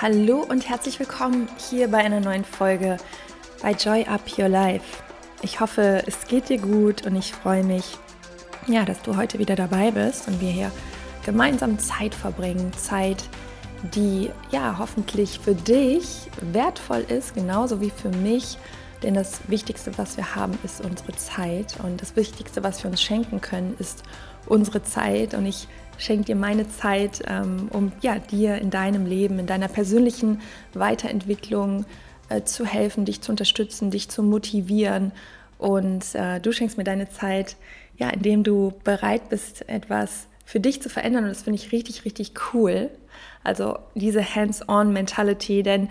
Hallo und herzlich willkommen hier bei einer neuen Folge bei Joy Up Your Life. Ich hoffe, es geht dir gut und ich freue mich, ja, dass du heute wieder dabei bist und wir hier gemeinsam Zeit verbringen. Zeit, die ja hoffentlich für dich wertvoll ist, genauso wie für mich. Denn das Wichtigste, was wir haben, ist unsere Zeit. Und das Wichtigste, was wir uns schenken können, ist unsere Zeit. Und ich schenke dir meine Zeit, ähm, um ja, dir in deinem Leben, in deiner persönlichen Weiterentwicklung äh, zu helfen, dich zu unterstützen, dich zu motivieren. Und äh, du schenkst mir deine Zeit, ja, indem du bereit bist, etwas für dich zu verändern. Und das finde ich richtig, richtig cool. Also diese Hands-on-Mentality. Denn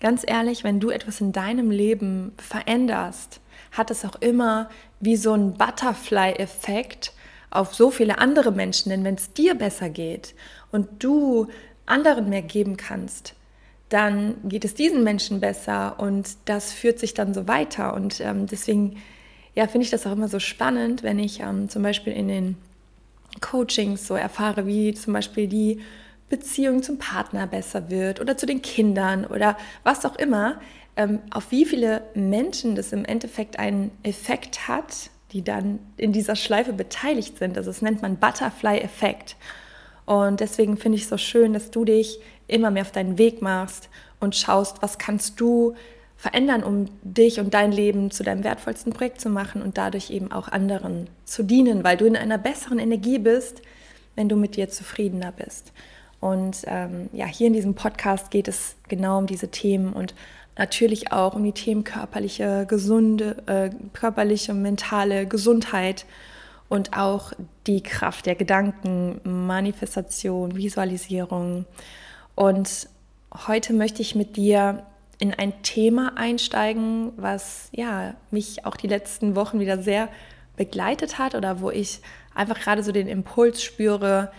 ganz ehrlich, wenn du etwas in deinem Leben veränderst, hat es auch immer wie so ein Butterfly-Effekt auf so viele andere Menschen. Denn wenn es dir besser geht und du anderen mehr geben kannst, dann geht es diesen Menschen besser und das führt sich dann so weiter. Und ähm, deswegen ja, finde ich das auch immer so spannend, wenn ich ähm, zum Beispiel in den Coachings so erfahre, wie zum Beispiel die Beziehung zum Partner besser wird oder zu den Kindern oder was auch immer, ähm, auf wie viele Menschen das im Endeffekt einen Effekt hat, die dann in dieser Schleife beteiligt sind. Also das nennt man Butterfly-Effekt. Und deswegen finde ich es so schön, dass du dich immer mehr auf deinen Weg machst und schaust, was kannst du verändern, um dich und dein Leben zu deinem wertvollsten Projekt zu machen und dadurch eben auch anderen zu dienen, weil du in einer besseren Energie bist, wenn du mit dir zufriedener bist. Und ähm, ja, hier in diesem Podcast geht es genau um diese Themen und natürlich auch um die Themen körperliche, gesunde, äh, körperliche, mentale Gesundheit und auch die Kraft der Gedanken, Manifestation, Visualisierung. Und heute möchte ich mit dir in ein Thema einsteigen, was ja mich auch die letzten Wochen wieder sehr begleitet hat oder wo ich einfach gerade so den Impuls spüre,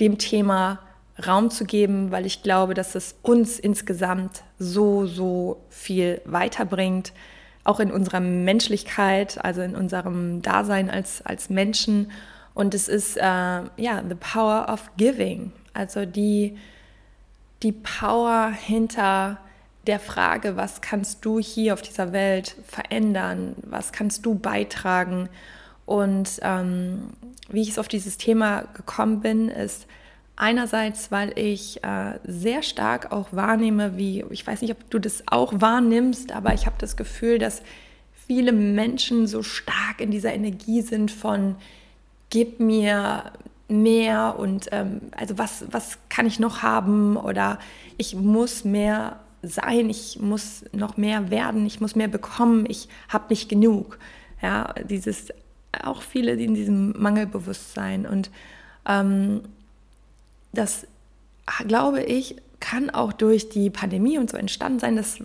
dem Thema Raum zu geben, weil ich glaube, dass es uns insgesamt so, so viel weiterbringt, auch in unserer Menschlichkeit, also in unserem Dasein als, als Menschen. Und es ist, äh, ja, the power of giving, also die, die Power hinter der Frage, was kannst du hier auf dieser Welt verändern, was kannst du beitragen. Und ähm, wie ich auf dieses Thema gekommen bin, ist, Einerseits, weil ich äh, sehr stark auch wahrnehme, wie, ich weiß nicht, ob du das auch wahrnimmst, aber ich habe das Gefühl, dass viele Menschen so stark in dieser Energie sind von, gib mir mehr und ähm, also was, was kann ich noch haben oder ich muss mehr sein, ich muss noch mehr werden, ich muss mehr bekommen, ich habe nicht genug. Ja, dieses, auch viele in diesem Mangelbewusstsein und ähm, das, glaube ich, kann auch durch die Pandemie und so entstanden sein. Das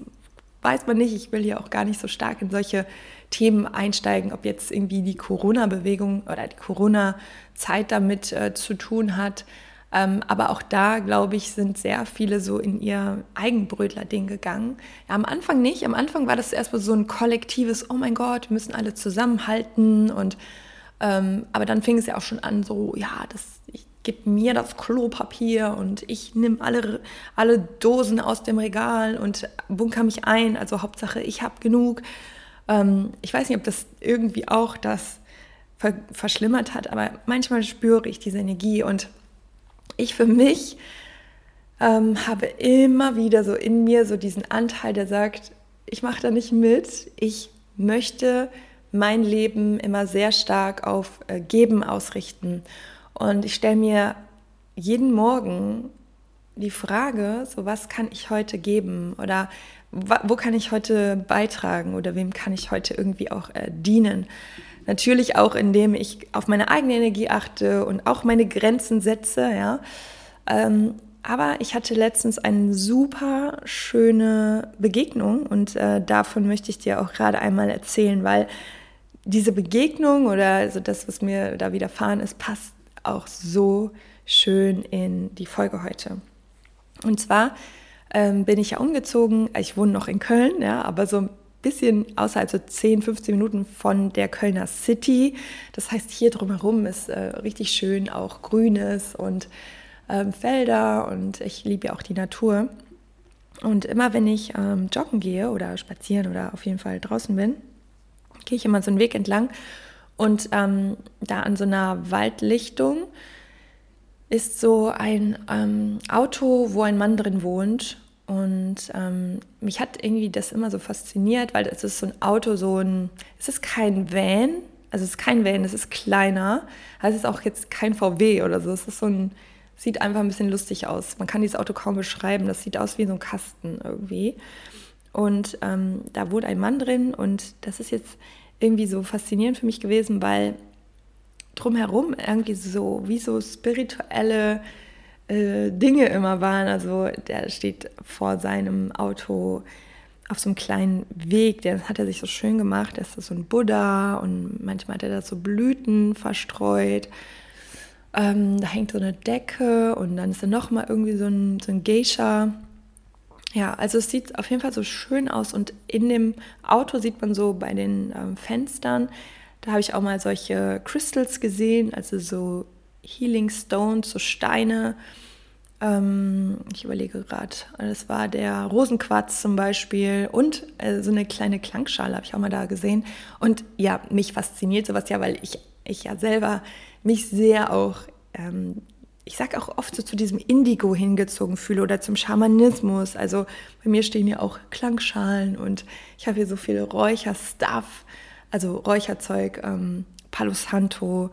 weiß man nicht. Ich will hier auch gar nicht so stark in solche Themen einsteigen, ob jetzt irgendwie die Corona-Bewegung oder die Corona-Zeit damit äh, zu tun hat. Ähm, aber auch da, glaube ich, sind sehr viele so in ihr Eigenbrötler-Ding gegangen. Ja, am Anfang nicht. Am Anfang war das erstmal so ein kollektives, oh mein Gott, wir müssen alle zusammenhalten. Und, ähm, aber dann fing es ja auch schon an, so, ja, das, ich, gib mir das Klopapier und ich nehme alle, alle Dosen aus dem Regal und bunker mich ein. Also Hauptsache, ich habe genug. Ähm, ich weiß nicht, ob das irgendwie auch das ver verschlimmert hat, aber manchmal spüre ich diese Energie und ich für mich ähm, habe immer wieder so in mir so diesen Anteil, der sagt, ich mache da nicht mit, ich möchte mein Leben immer sehr stark auf äh, Geben ausrichten. Und ich stelle mir jeden Morgen die Frage, so was kann ich heute geben oder wo kann ich heute beitragen oder wem kann ich heute irgendwie auch äh, dienen. Natürlich auch, indem ich auf meine eigene Energie achte und auch meine Grenzen setze, ja. Ähm, aber ich hatte letztens eine super schöne Begegnung und äh, davon möchte ich dir auch gerade einmal erzählen, weil diese Begegnung oder also das, was mir da widerfahren ist, passt auch so schön in die Folge heute. Und zwar ähm, bin ich ja umgezogen, ich wohne noch in Köln, ja, aber so bisschen außerhalb, so 10, 15 Minuten von der Kölner City. Das heißt, hier drumherum ist äh, richtig schön auch Grünes und ähm, Felder und ich liebe ja auch die Natur. Und immer wenn ich ähm, joggen gehe oder spazieren oder auf jeden Fall draußen bin, gehe ich immer so einen Weg entlang und ähm, da an so einer Waldlichtung ist so ein ähm, Auto, wo ein Mann drin wohnt. Und ähm, mich hat irgendwie das immer so fasziniert, weil es ist so ein Auto, so ein, es ist kein Van, also es ist kein Van, es ist kleiner, also es ist auch jetzt kein VW oder so, es ist so ein, sieht einfach ein bisschen lustig aus. Man kann dieses Auto kaum beschreiben, das sieht aus wie so ein Kasten irgendwie. Und ähm, da wohnt ein Mann drin. Und das ist jetzt irgendwie so faszinierend für mich gewesen, weil drumherum irgendwie so wie so spirituelle äh, Dinge immer waren. Also der steht vor seinem Auto auf so einem kleinen Weg, der hat er sich so schön gemacht, da ist so ein Buddha und manchmal hat er da so Blüten verstreut. Ähm, da hängt so eine Decke und dann ist da nochmal irgendwie so ein, so ein Geisha. Ja, also es sieht auf jeden Fall so schön aus und in dem Auto sieht man so bei den ähm, Fenstern, da habe ich auch mal solche Crystals gesehen, also so Healing Stones, so Steine. Ähm, ich überlege gerade, das war der Rosenquarz zum Beispiel und äh, so eine kleine Klangschale habe ich auch mal da gesehen. Und ja, mich fasziniert sowas ja, weil ich, ich ja selber mich sehr auch, ähm, ich sage auch oft so zu diesem Indigo hingezogen fühle oder zum Schamanismus. Also bei mir stehen hier auch Klangschalen und ich habe hier so viel Räucherstuff, also Räucherzeug, ähm, Palo Santo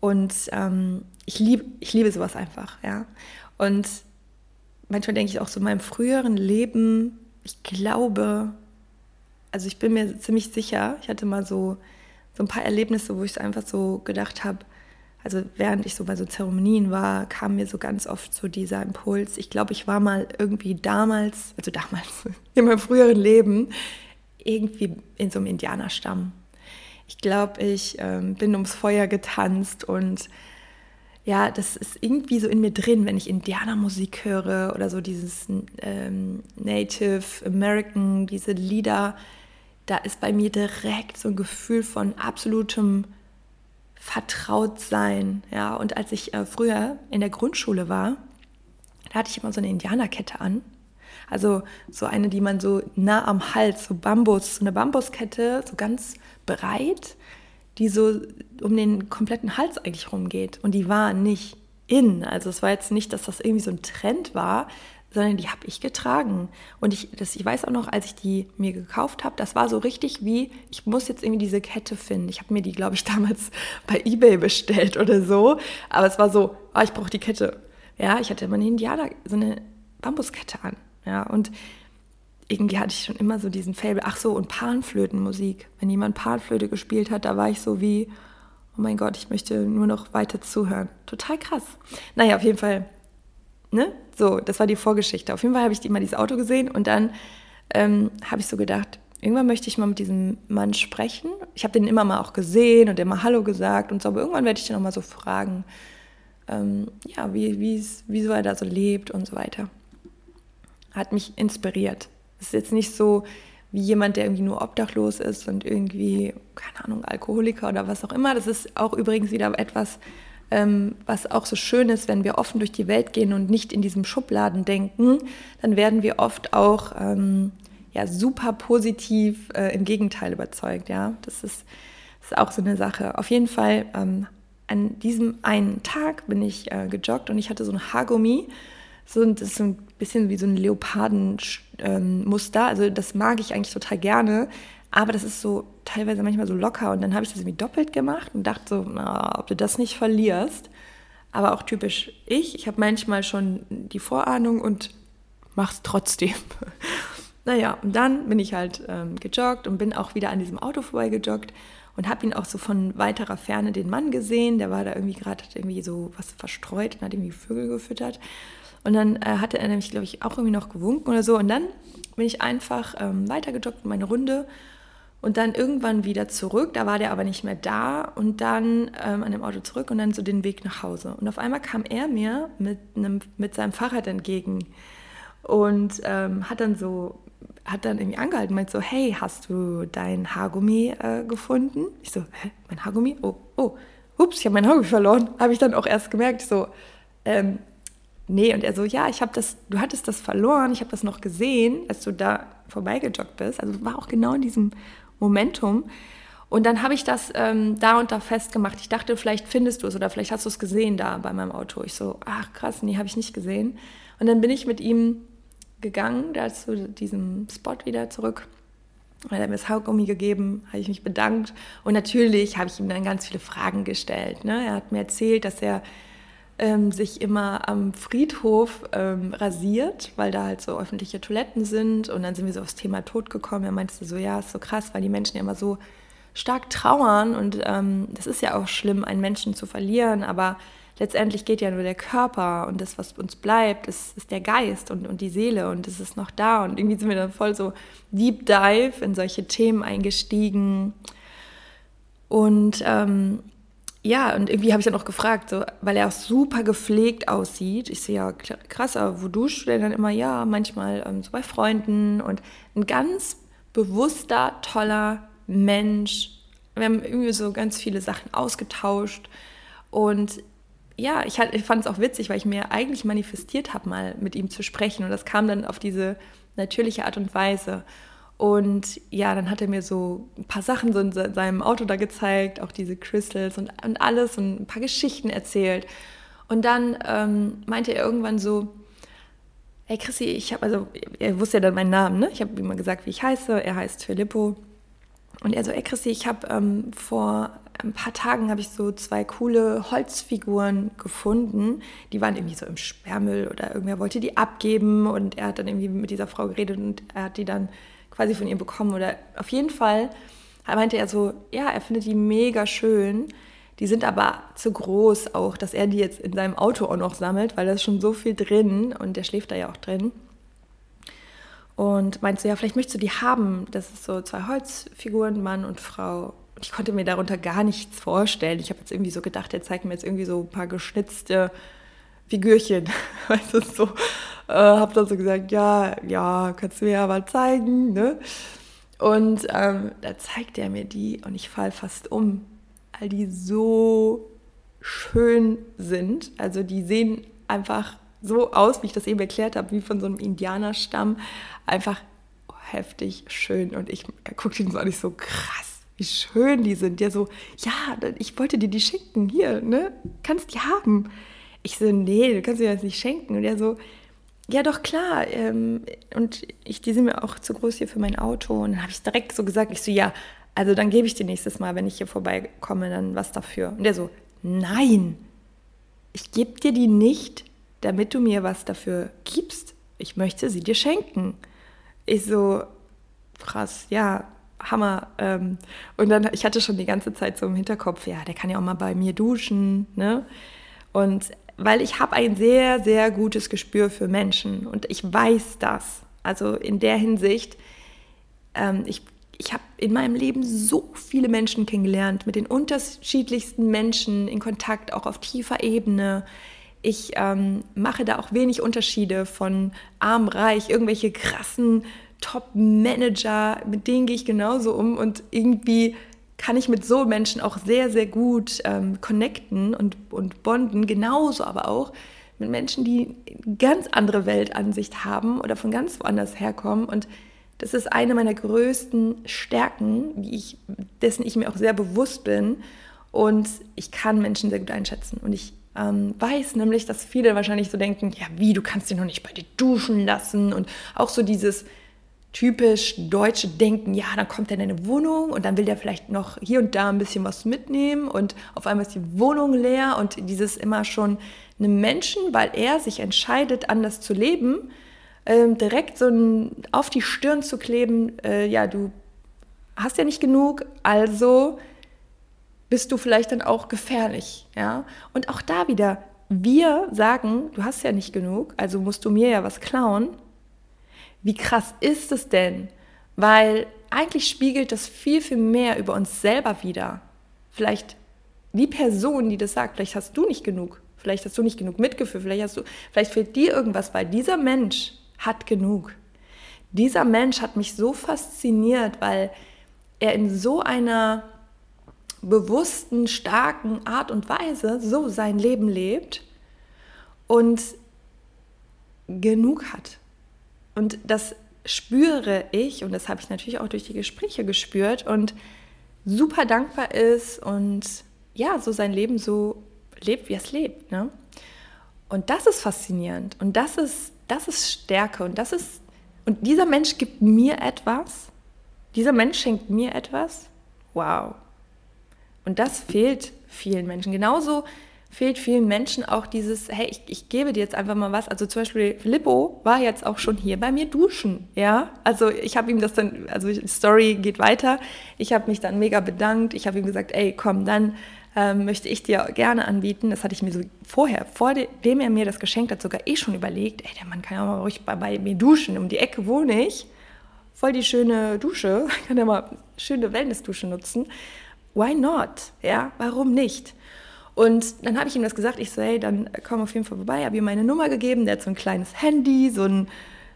und ähm, ich, lieb, ich liebe sowas einfach, ja. Und manchmal denke ich auch so in meinem früheren Leben, ich glaube, also ich bin mir ziemlich sicher, ich hatte mal so, so ein paar Erlebnisse, wo ich einfach so gedacht habe, also während ich so bei so Zeremonien war, kam mir so ganz oft so dieser Impuls. Ich glaube, ich war mal irgendwie damals, also damals in meinem früheren Leben, irgendwie in so einem Indianerstamm ich glaube, ich ähm, bin ums Feuer getanzt und ja, das ist irgendwie so in mir drin, wenn ich Indianermusik höre oder so dieses ähm, Native American, diese Lieder, da ist bei mir direkt so ein Gefühl von absolutem Vertrautsein. Ja, und als ich äh, früher in der Grundschule war, da hatte ich immer so eine Indianerkette an. Also so eine, die man so nah am Hals, so Bambus, so eine Bambuskette, so ganz breit, die so um den kompletten Hals eigentlich rumgeht. Und die war nicht in. Also es war jetzt nicht, dass das irgendwie so ein Trend war, sondern die habe ich getragen. Und ich, das, ich weiß auch noch, als ich die mir gekauft habe, das war so richtig wie, ich muss jetzt irgendwie diese Kette finden. Ich habe mir die, glaube ich, damals bei eBay bestellt oder so. Aber es war so, ah, ich brauche die Kette. Ja, ich hatte immer eine Indianer, so eine Bambuskette an. Ja, und irgendwie hatte ich schon immer so diesen Fable. Ach so, und Panflötenmusik. Wenn jemand Panflöte gespielt hat, da war ich so wie, oh mein Gott, ich möchte nur noch weiter zuhören. Total krass. Naja, auf jeden Fall, ne? So, das war die Vorgeschichte. Auf jeden Fall habe ich immer dieses Auto gesehen und dann ähm, habe ich so gedacht, irgendwann möchte ich mal mit diesem Mann sprechen. Ich habe den immer mal auch gesehen und immer Hallo gesagt und so, aber irgendwann werde ich den auch mal so fragen, ähm, ja, wie, wieso er da so lebt und so weiter. Hat mich inspiriert. Es ist jetzt nicht so wie jemand, der irgendwie nur obdachlos ist und irgendwie, keine Ahnung, Alkoholiker oder was auch immer. Das ist auch übrigens wieder etwas, was auch so schön ist, wenn wir offen durch die Welt gehen und nicht in diesem Schubladen denken, dann werden wir oft auch ähm, ja, super positiv äh, im Gegenteil überzeugt. Ja? Das ist, das ist auch so eine Sache. Auf jeden Fall, ähm, an diesem einen Tag bin ich äh, gejoggt und ich hatte so ein Haargummi so, das ist so ein bisschen wie so ein Leopardenmuster. Ähm, also das mag ich eigentlich total gerne. Aber das ist so teilweise manchmal so locker. Und dann habe ich das irgendwie doppelt gemacht und dachte so, na, ob du das nicht verlierst. Aber auch typisch ich. Ich habe manchmal schon die Vorahnung und mach's trotzdem. naja, und dann bin ich halt ähm, gejoggt und bin auch wieder an diesem Auto vorbeigejoggt und habe ihn auch so von weiterer Ferne den Mann gesehen. Der war da irgendwie gerade, irgendwie so was verstreut und hat irgendwie Vögel gefüttert. Und dann äh, hatte er nämlich, glaube ich, auch irgendwie noch gewunken oder so. Und dann bin ich einfach ähm, weitergejoggt in meine Runde und dann irgendwann wieder zurück. Da war der aber nicht mehr da und dann ähm, an dem Auto zurück und dann so den Weg nach Hause. Und auf einmal kam er mir mit, einem, mit seinem Fahrrad entgegen und ähm, hat dann so hat dann irgendwie angehalten und meint so, hey, hast du dein Haargummi äh, gefunden? Ich so, hä, mein Haargummi? Oh, oh, ups, ich habe mein Haargummi verloren. Habe ich dann auch erst gemerkt. So, ähm, nee. Und er so, ja, ich habe das, du hattest das verloren. Ich habe das noch gesehen, als du da vorbeigejoggt bist. Also war auch genau in diesem Momentum. Und dann habe ich das ähm, da und da festgemacht. Ich dachte, vielleicht findest du es oder vielleicht hast du es gesehen da bei meinem Auto. Ich so, ach krass, nee, habe ich nicht gesehen. Und dann bin ich mit ihm gegangen, da zu diesem Spot wieder zurück. Er hat mir das Haugummi gegeben, habe ich mich bedankt. Und natürlich habe ich ihm dann ganz viele Fragen gestellt. Ne? Er hat mir erzählt, dass er ähm, sich immer am Friedhof ähm, rasiert, weil da halt so öffentliche Toiletten sind. Und dann sind wir so aufs Thema Tod gekommen. Er meinte so, ja, ist so krass, weil die Menschen ja immer so stark trauern. Und ähm, das ist ja auch schlimm, einen Menschen zu verlieren. Aber letztendlich geht ja nur der Körper und das, was uns bleibt, ist, ist der Geist und, und die Seele und es ist noch da. Und irgendwie sind wir dann voll so Deep Dive in solche Themen eingestiegen. Und ähm, ja, und irgendwie habe ich dann auch gefragt, so, weil er auch super gepflegt aussieht. Ich sehe ja krass, aber wo duschst du denn dann immer? Ja, manchmal ähm, so bei Freunden und ein ganz bewusster, toller Mensch. Wir haben irgendwie so ganz viele Sachen ausgetauscht und ja, ich, ich fand es auch witzig, weil ich mir eigentlich manifestiert habe, mal mit ihm zu sprechen. Und das kam dann auf diese natürliche Art und Weise. Und ja, dann hat er mir so ein paar Sachen so in seinem Auto da gezeigt, auch diese Crystals und, und alles und ein paar Geschichten erzählt. Und dann ähm, meinte er irgendwann so, hey Chrissy, ich habe, also er wusste ja dann meinen Namen, ne? Ich habe ihm mal gesagt, wie ich heiße. Er heißt Filippo. Und er so, ey Chrissy, ich habe ähm, vor ein paar Tagen habe ich so zwei coole Holzfiguren gefunden. Die waren irgendwie so im Sperrmüll oder irgendwer wollte die abgeben und er hat dann irgendwie mit dieser Frau geredet und er hat die dann quasi von ihr bekommen. Oder auf jeden Fall meinte er so, ja, er findet die mega schön. Die sind aber zu groß auch, dass er die jetzt in seinem Auto auch noch sammelt, weil da ist schon so viel drin und der schläft da ja auch drin. Und meinte so, ja, vielleicht möchtest du die haben. Das ist so zwei Holzfiguren, Mann und Frau. Und ich konnte mir darunter gar nichts vorstellen. Ich habe jetzt irgendwie so gedacht, er zeigt mir jetzt irgendwie so ein paar geschnitzte Figürchen. Weißt du, so. Äh, habe dann so gesagt, ja, ja, kannst du mir ja mal zeigen. Ne? Und ähm, da zeigt er mir die und ich fall fast um, weil die so schön sind. Also die sehen einfach so aus, wie ich das eben erklärt habe, wie von so einem Indianerstamm. Einfach heftig schön. Und ich gucke ihn so an, ich so krass wie schön die sind. Ja, so, ja, ich wollte dir die schenken, hier, ne? Kannst die haben. Ich so, nee, du kannst dir das nicht schenken. Und er so, ja, doch klar. Ähm, und ich, die sind mir auch zu groß hier für mein Auto. Und dann habe ich direkt so gesagt, ich so, ja, also dann gebe ich dir nächstes Mal, wenn ich hier vorbeikomme, dann was dafür. Und er so, nein, ich gebe dir die nicht, damit du mir was dafür gibst. Ich möchte sie dir schenken. Ich so, krass, ja, Hammer. Ähm, und dann, ich hatte schon die ganze Zeit so im Hinterkopf, ja, der kann ja auch mal bei mir duschen, ne? Und weil ich habe ein sehr, sehr gutes Gespür für Menschen und ich weiß das. Also in der Hinsicht, ähm, ich, ich habe in meinem Leben so viele Menschen kennengelernt, mit den unterschiedlichsten Menschen in Kontakt, auch auf tiefer Ebene. Ich ähm, mache da auch wenig Unterschiede von arm, reich, irgendwelche krassen Top-Manager, mit denen gehe ich genauso um und irgendwie kann ich mit so Menschen auch sehr, sehr gut ähm, connecten und, und bonden, genauso aber auch mit Menschen, die ganz andere Weltansicht haben oder von ganz woanders herkommen. Und das ist eine meiner größten Stärken, ich, dessen ich mir auch sehr bewusst bin. Und ich kann Menschen sehr gut einschätzen. Und ich ähm, weiß nämlich, dass viele wahrscheinlich so denken, ja wie, du kannst dich noch nicht bei dir duschen lassen. Und auch so dieses, typisch deutsche Denken, ja, dann kommt er in eine Wohnung und dann will der vielleicht noch hier und da ein bisschen was mitnehmen und auf einmal ist die Wohnung leer und dieses immer schon einem Menschen, weil er sich entscheidet, anders zu leben, ähm, direkt so ein, auf die Stirn zu kleben, äh, ja, du hast ja nicht genug, also bist du vielleicht dann auch gefährlich, ja. Und auch da wieder, wir sagen, du hast ja nicht genug, also musst du mir ja was klauen wie krass ist es denn? Weil eigentlich spiegelt das viel, viel mehr über uns selber wieder. Vielleicht die Person, die das sagt, vielleicht hast du nicht genug, vielleicht hast du nicht genug Mitgefühl, vielleicht hast du, vielleicht fehlt dir irgendwas, weil dieser Mensch hat genug. dieser Mensch hat mich so fasziniert, weil er in so einer bewussten, starken Art und Weise so sein Leben lebt und genug hat. Und das spüre ich, und das habe ich natürlich auch durch die Gespräche gespürt, und super dankbar ist und ja, so sein Leben so lebt, wie es lebt. Ne? Und das ist faszinierend und das ist, das ist Stärke und das ist, und dieser Mensch gibt mir etwas, dieser Mensch schenkt mir etwas, wow. Und das fehlt vielen Menschen. Genauso fehlt vielen Menschen auch dieses, hey, ich, ich, gebe dir jetzt einfach mal was. Also zum Beispiel Filippo war jetzt auch schon hier bei mir duschen, ja. Also ich habe ihm das dann, also die Story geht weiter. Ich habe mich dann mega bedankt. Ich habe ihm gesagt, ey, komm, dann ähm, möchte ich dir gerne anbieten. Das hatte ich mir so vorher, vor dem er mir das geschenkt hat, sogar eh schon überlegt, ey, der Mann kann ja mal ruhig bei, bei mir duschen. Um die Ecke wohne ich. Voll die schöne Dusche. Kann ja mal schöne Wellness-Dusche nutzen. Why not? Ja, warum nicht? Und dann habe ich ihm das gesagt, ich so, hey, dann komm auf jeden Fall vorbei, habe ihm meine Nummer gegeben, der hat so ein kleines Handy, so ein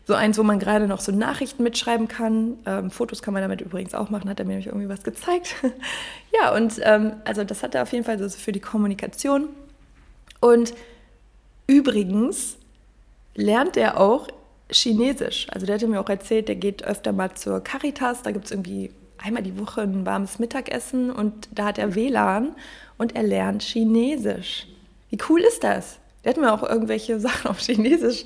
so eins, wo man gerade noch so Nachrichten mitschreiben kann. Ähm, Fotos kann man damit übrigens auch machen, hat er mir nämlich irgendwie was gezeigt. ja, und ähm, also das hat er auf jeden Fall so für die Kommunikation. Und übrigens lernt er auch Chinesisch. Also der hatte mir auch erzählt, der geht öfter mal zur Caritas, da gibt es irgendwie einmal die Woche ein warmes Mittagessen und da hat er WLAN und er lernt Chinesisch. Wie cool ist das? Der hat mir auch irgendwelche Sachen auf Chinesisch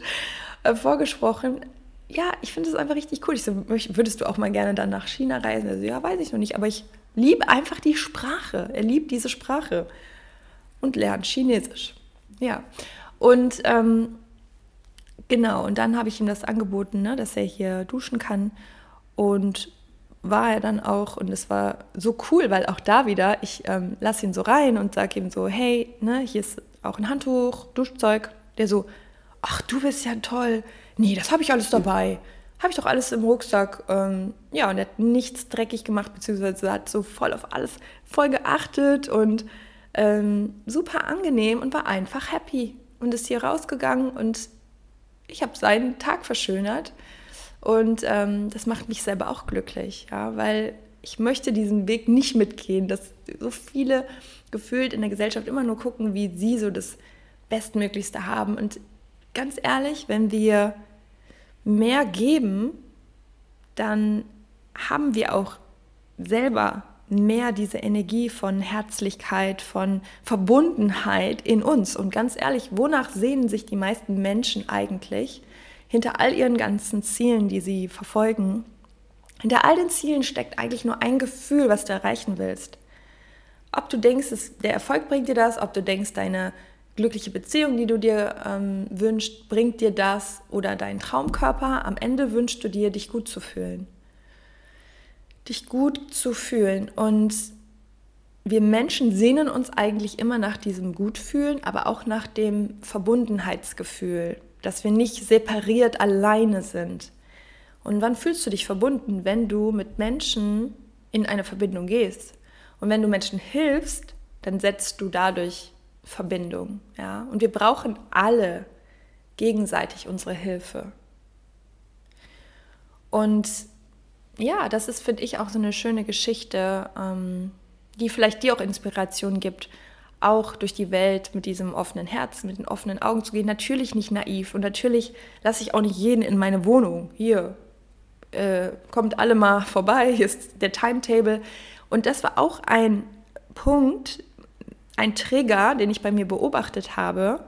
äh, vorgesprochen. Ja, ich finde es einfach richtig cool. Ich so, würdest du auch mal gerne dann nach China reisen? Also, ja, weiß ich noch nicht, aber ich liebe einfach die Sprache. Er liebt diese Sprache und lernt Chinesisch. Ja, und ähm, genau, und dann habe ich ihm das angeboten, ne, dass er hier duschen kann. Und war er dann auch und es war so cool, weil auch da wieder, ich ähm, lasse ihn so rein und sage ihm so, hey, ne, hier ist auch ein Handtuch, Duschzeug. Der so, ach, du bist ja toll. Nee, das habe ich alles dabei. Habe ich doch alles im Rucksack. Ähm, ja, und er hat nichts dreckig gemacht, beziehungsweise hat so voll auf alles voll geachtet und ähm, super angenehm und war einfach happy und ist hier rausgegangen und ich habe seinen Tag verschönert. Und ähm, das macht mich selber auch glücklich, ja, weil ich möchte diesen Weg nicht mitgehen, dass so viele gefühlt in der Gesellschaft immer nur gucken, wie sie so das Bestmöglichste haben. Und ganz ehrlich, wenn wir mehr geben, dann haben wir auch selber mehr diese Energie von Herzlichkeit, von Verbundenheit in uns. Und ganz ehrlich, wonach sehnen sich die meisten Menschen eigentlich? Hinter all ihren ganzen Zielen, die sie verfolgen, hinter all den Zielen steckt eigentlich nur ein Gefühl, was du erreichen willst. Ob du denkst, der Erfolg bringt dir das, ob du denkst, deine glückliche Beziehung, die du dir ähm, wünschst, bringt dir das oder dein Traumkörper, am Ende wünschst du dir, dich gut zu fühlen. Dich gut zu fühlen. Und wir Menschen sehnen uns eigentlich immer nach diesem Gutfühlen, aber auch nach dem Verbundenheitsgefühl dass wir nicht separiert alleine sind. Und wann fühlst du dich verbunden, wenn du mit Menschen in eine Verbindung gehst? Und wenn du Menschen hilfst, dann setzt du dadurch Verbindung. Ja? Und wir brauchen alle gegenseitig unsere Hilfe. Und ja, das ist, finde ich, auch so eine schöne Geschichte, ähm, die vielleicht dir auch Inspiration gibt, auch durch die Welt mit diesem offenen Herzen, mit den offenen Augen zu gehen. Natürlich nicht naiv und natürlich lasse ich auch nicht jeden in meine Wohnung. Hier, äh, kommt alle mal vorbei, hier ist der Timetable. Und das war auch ein Punkt, ein Trigger, den ich bei mir beobachtet habe,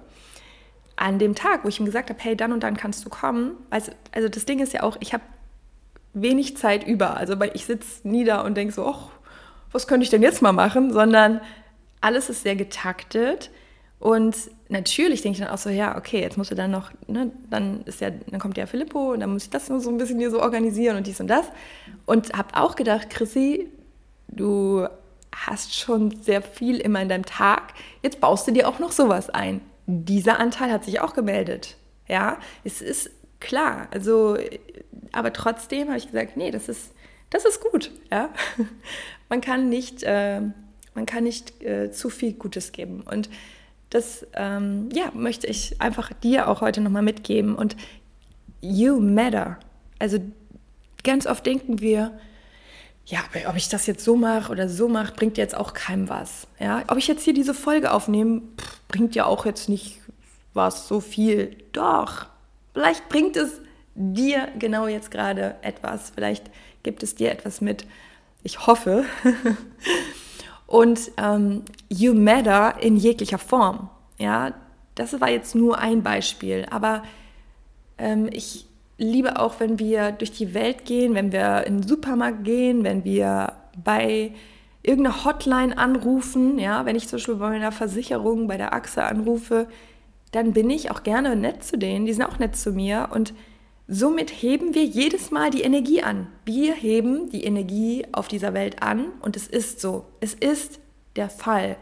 an dem Tag, wo ich ihm gesagt habe, hey, dann und dann kannst du kommen. Also, also das Ding ist ja auch, ich habe wenig Zeit über. Also ich sitze nieder und denke so, ach, was könnte ich denn jetzt mal machen? Sondern alles ist sehr getaktet. Und natürlich denke ich dann auch so, ja, okay, jetzt musst du dann noch, ne, dann ist ja, dann kommt ja Filippo und dann muss ich das nur so ein bisschen hier so organisieren und dies und das. Und habe auch gedacht, Chrissy, du hast schon sehr viel immer in deinem Tag, jetzt baust du dir auch noch sowas ein. Dieser Anteil hat sich auch gemeldet. Ja, es ist klar. Also, aber trotzdem habe ich gesagt, nee, das ist, das ist gut. Ja, man kann nicht äh, man kann nicht äh, zu viel Gutes geben. Und das ähm, ja, möchte ich einfach dir auch heute nochmal mitgeben. Und you matter. Also ganz oft denken wir, ja, ob ich das jetzt so mache oder so mache, bringt jetzt auch keinem was. Ja, ob ich jetzt hier diese Folge aufnehme, bringt ja auch jetzt nicht was so viel. Doch, vielleicht bringt es dir genau jetzt gerade etwas. Vielleicht gibt es dir etwas mit. Ich hoffe. Und ähm, you matter in jeglicher Form. Ja, das war jetzt nur ein Beispiel, aber ähm, ich liebe auch, wenn wir durch die Welt gehen, wenn wir in den Supermarkt gehen, wenn wir bei irgendeiner Hotline anrufen, ja, wenn ich zum Beispiel bei meiner Versicherung, bei der AXE anrufe, dann bin ich auch gerne nett zu denen, die sind auch nett zu mir. Und somit heben wir jedes Mal die Energie an. Wir heben die Energie auf dieser Welt an und es ist so. Es ist der Fall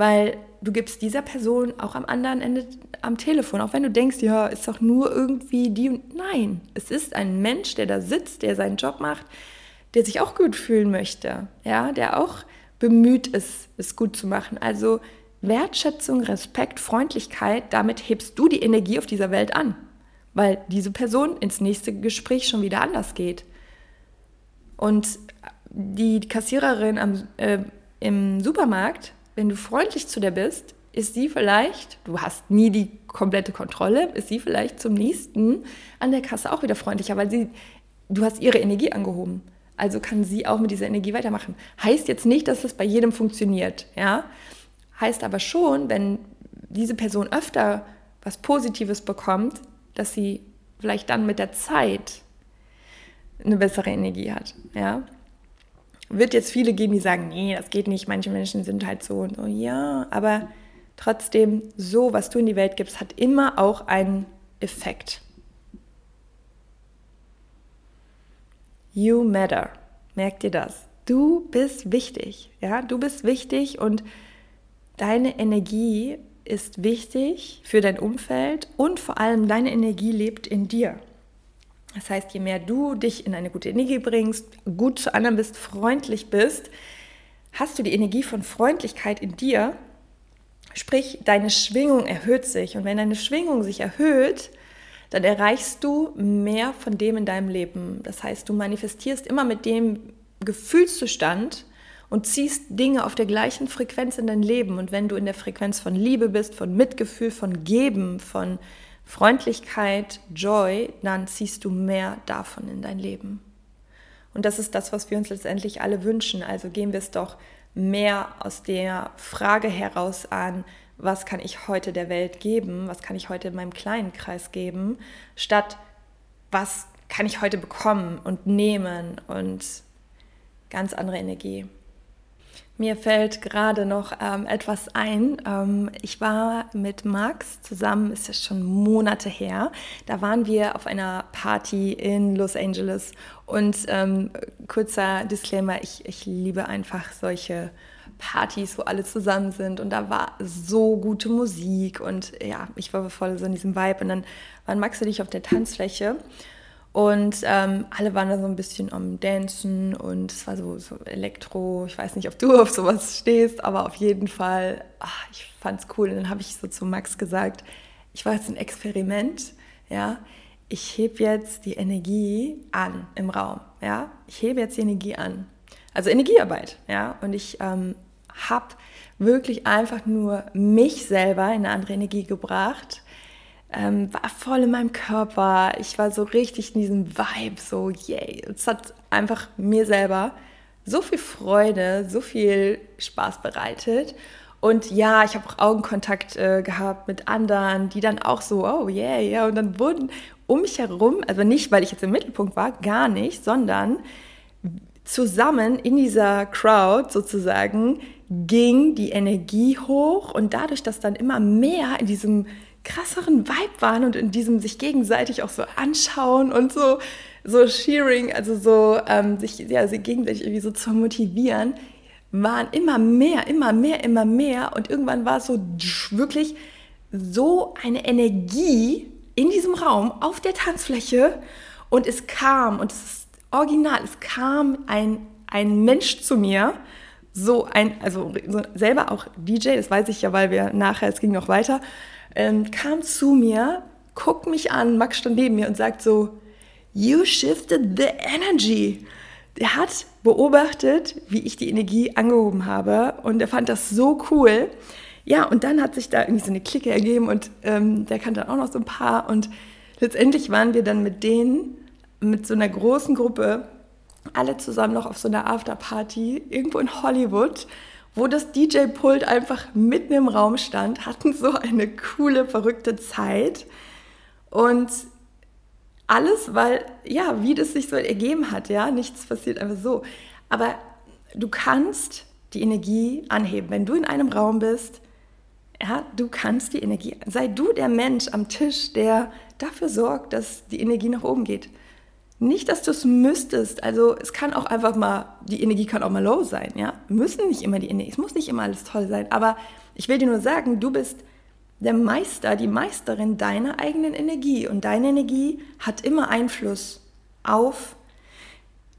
weil du gibst dieser Person auch am anderen Ende am Telefon, auch wenn du denkst, ja, ist doch nur irgendwie die nein, es ist ein Mensch, der da sitzt, der seinen Job macht, der sich auch gut fühlen möchte, ja, der auch bemüht ist, es gut zu machen. Also Wertschätzung, Respekt, Freundlichkeit, damit hebst du die Energie auf dieser Welt an, weil diese Person ins nächste Gespräch schon wieder anders geht. Und die Kassiererin am, äh, im Supermarkt wenn du freundlich zu der bist, ist sie vielleicht, du hast nie die komplette Kontrolle, ist sie vielleicht zum nächsten an der Kasse auch wieder freundlicher, weil sie, du hast ihre Energie angehoben. Also kann sie auch mit dieser Energie weitermachen. Heißt jetzt nicht, dass das bei jedem funktioniert, ja? Heißt aber schon, wenn diese Person öfter was Positives bekommt, dass sie vielleicht dann mit der Zeit eine bessere Energie hat, ja? wird jetzt viele geben, die sagen, nee, das geht nicht, manche Menschen sind halt so und so. Ja, aber trotzdem, so, was du in die Welt gibst, hat immer auch einen Effekt. You matter. Merk dir das. Du bist wichtig. Ja, du bist wichtig und deine Energie ist wichtig für dein Umfeld und vor allem deine Energie lebt in dir. Das heißt, je mehr du dich in eine gute Energie bringst, gut zu anderen bist, freundlich bist, hast du die Energie von Freundlichkeit in dir. Sprich, deine Schwingung erhöht sich. Und wenn deine Schwingung sich erhöht, dann erreichst du mehr von dem in deinem Leben. Das heißt, du manifestierst immer mit dem Gefühlszustand und ziehst Dinge auf der gleichen Frequenz in dein Leben. Und wenn du in der Frequenz von Liebe bist, von Mitgefühl, von Geben, von Freundlichkeit, Joy, dann ziehst du mehr davon in dein Leben. Und das ist das, was wir uns letztendlich alle wünschen. Also gehen wir es doch mehr aus der Frage heraus an, was kann ich heute der Welt geben, was kann ich heute in meinem kleinen Kreis geben, statt was kann ich heute bekommen und nehmen und ganz andere Energie. Mir fällt gerade noch ähm, etwas ein. Ähm, ich war mit Max zusammen, ist ja schon Monate her. Da waren wir auf einer Party in Los Angeles. Und ähm, kurzer Disclaimer, ich, ich liebe einfach solche Partys, wo alle zusammen sind. Und da war so gute Musik. Und ja, ich war voll so in diesem Vibe. Und dann waren Max und ich auf der Tanzfläche. Und ähm, alle waren da so ein bisschen am Dancen und es war so, so Elektro. Ich weiß nicht, ob du auf sowas stehst, aber auf jeden Fall, ach, ich fand es cool. Und dann habe ich so zu Max gesagt, ich war jetzt ein Experiment, ja. Ich hebe jetzt die Energie an im Raum, ja. Ich hebe jetzt die Energie an. Also Energiearbeit, ja. Und ich ähm, habe wirklich einfach nur mich selber in eine andere Energie gebracht ähm, war voll in meinem Körper. Ich war so richtig in diesem Vibe, so yay. Es hat einfach mir selber so viel Freude, so viel Spaß bereitet. Und ja, ich habe auch Augenkontakt äh, gehabt mit anderen, die dann auch so, oh yeah, ja. Und dann wurden um mich herum, also nicht, weil ich jetzt im Mittelpunkt war, gar nicht, sondern zusammen in dieser Crowd sozusagen ging die Energie hoch und dadurch, dass dann immer mehr in diesem krasseren Vibe waren und in diesem sich gegenseitig auch so anschauen und so, so Shearing, also so ähm, sich ja, sich gegenseitig irgendwie so zu motivieren, waren immer mehr, immer mehr, immer mehr. Und irgendwann war es so wirklich so eine Energie in diesem Raum auf der Tanzfläche und es kam und es ist original, es kam ein, ein Mensch zu mir, so ein, also so selber auch DJ, das weiß ich ja, weil wir nachher, es ging noch weiter, ähm, kam zu mir, guckt mich an, Max stand neben mir und sagt so, You shifted the energy. Der hat beobachtet, wie ich die Energie angehoben habe und er fand das so cool. Ja, und dann hat sich da irgendwie so eine Clique ergeben und ähm, der kannte auch noch so ein paar und letztendlich waren wir dann mit denen, mit so einer großen Gruppe, alle zusammen noch auf so einer Afterparty irgendwo in Hollywood, wo das DJ-Pult einfach mitten im Raum stand, hatten so eine coole, verrückte Zeit und alles, weil, ja, wie das sich so ergeben hat, ja, nichts passiert einfach so. Aber du kannst die Energie anheben. Wenn du in einem Raum bist, ja, du kannst die Energie, sei du der Mensch am Tisch, der dafür sorgt, dass die Energie nach oben geht. Nicht, dass du es müsstest. Also es kann auch einfach mal, die Energie kann auch mal low sein, ja. Müssen nicht immer die Energie, es muss nicht immer alles toll sein. Aber ich will dir nur sagen, du bist der Meister, die Meisterin deiner eigenen Energie. Und deine Energie hat immer Einfluss auf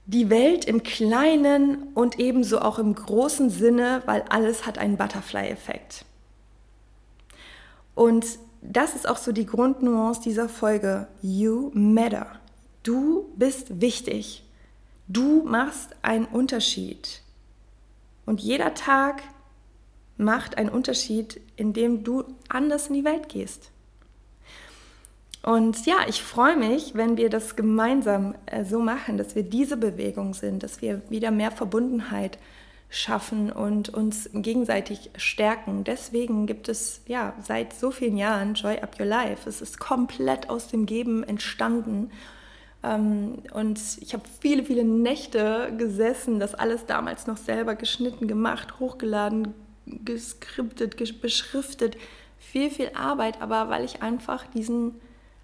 die Welt im kleinen und ebenso auch im großen Sinne, weil alles hat einen Butterfly-Effekt. Und das ist auch so die Grundnuance dieser Folge. You matter. Du bist wichtig. Du machst einen Unterschied. Und jeder Tag macht einen Unterschied, indem du anders in die Welt gehst. Und ja, ich freue mich, wenn wir das gemeinsam äh, so machen, dass wir diese Bewegung sind, dass wir wieder mehr Verbundenheit schaffen und uns gegenseitig stärken. Deswegen gibt es ja seit so vielen Jahren Joy Up Your Life. Es ist komplett aus dem Geben entstanden. Ähm, und ich habe viele, viele Nächte gesessen, das alles damals noch selber geschnitten, gemacht, hochgeladen, geskriptet, beschriftet, viel, viel Arbeit, aber weil ich einfach diesen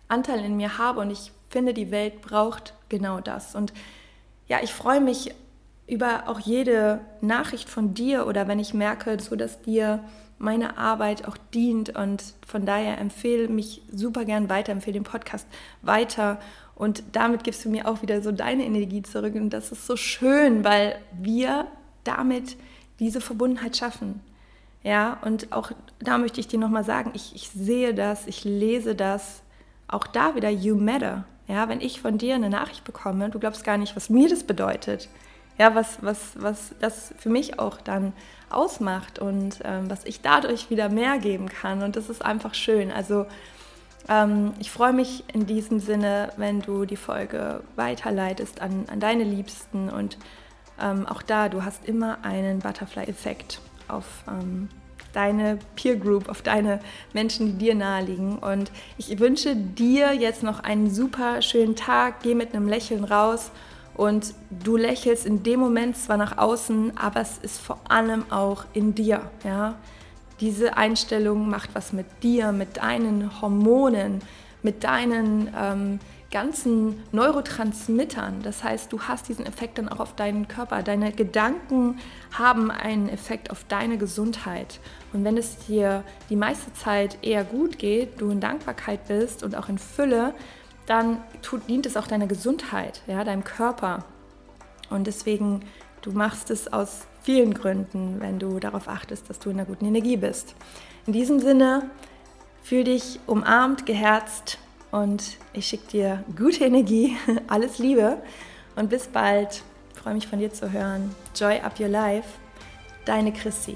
Anteil in mir habe und ich finde, die Welt braucht genau das. Und ja, ich freue mich über auch jede Nachricht von dir oder wenn ich merke, so dass dir meine Arbeit auch dient. Und von daher empfehle mich super gern weiter, empfehle den Podcast weiter und damit gibst du mir auch wieder so deine Energie zurück und das ist so schön, weil wir damit diese Verbundenheit schaffen. Ja, und auch da möchte ich dir nochmal sagen, ich, ich sehe das, ich lese das, auch da wieder, you matter. Ja, wenn ich von dir eine Nachricht bekomme, du glaubst gar nicht, was mir das bedeutet. Ja, was, was, was das für mich auch dann ausmacht und ähm, was ich dadurch wieder mehr geben kann. Und das ist einfach schön. Also ähm, ich freue mich in diesem Sinne, wenn du die Folge weiterleitest an, an deine Liebsten und ähm, auch da, du hast immer einen Butterfly-Effekt auf ähm, deine Peer Group, auf deine Menschen, die dir naheliegen. Und ich wünsche dir jetzt noch einen super schönen Tag. Geh mit einem Lächeln raus und du lächelst in dem Moment zwar nach außen, aber es ist vor allem auch in dir. Ja? Diese Einstellung macht was mit dir, mit deinen Hormonen, mit deinen ähm, ganzen Neurotransmittern. Das heißt, du hast diesen Effekt dann auch auf deinen Körper. Deine Gedanken haben einen Effekt auf deine Gesundheit. Und wenn es dir die meiste Zeit eher gut geht, du in Dankbarkeit bist und auch in Fülle, dann tut, dient es auch deiner Gesundheit, ja, deinem Körper. Und deswegen, du machst es aus vielen Gründen, wenn du darauf achtest, dass du in einer guten Energie bist. In diesem Sinne, fühl dich umarmt, geherzt, und ich schicke dir gute Energie, alles Liebe und bis bald. Ich freue mich von dir zu hören. Joy up your life, deine Chrissy.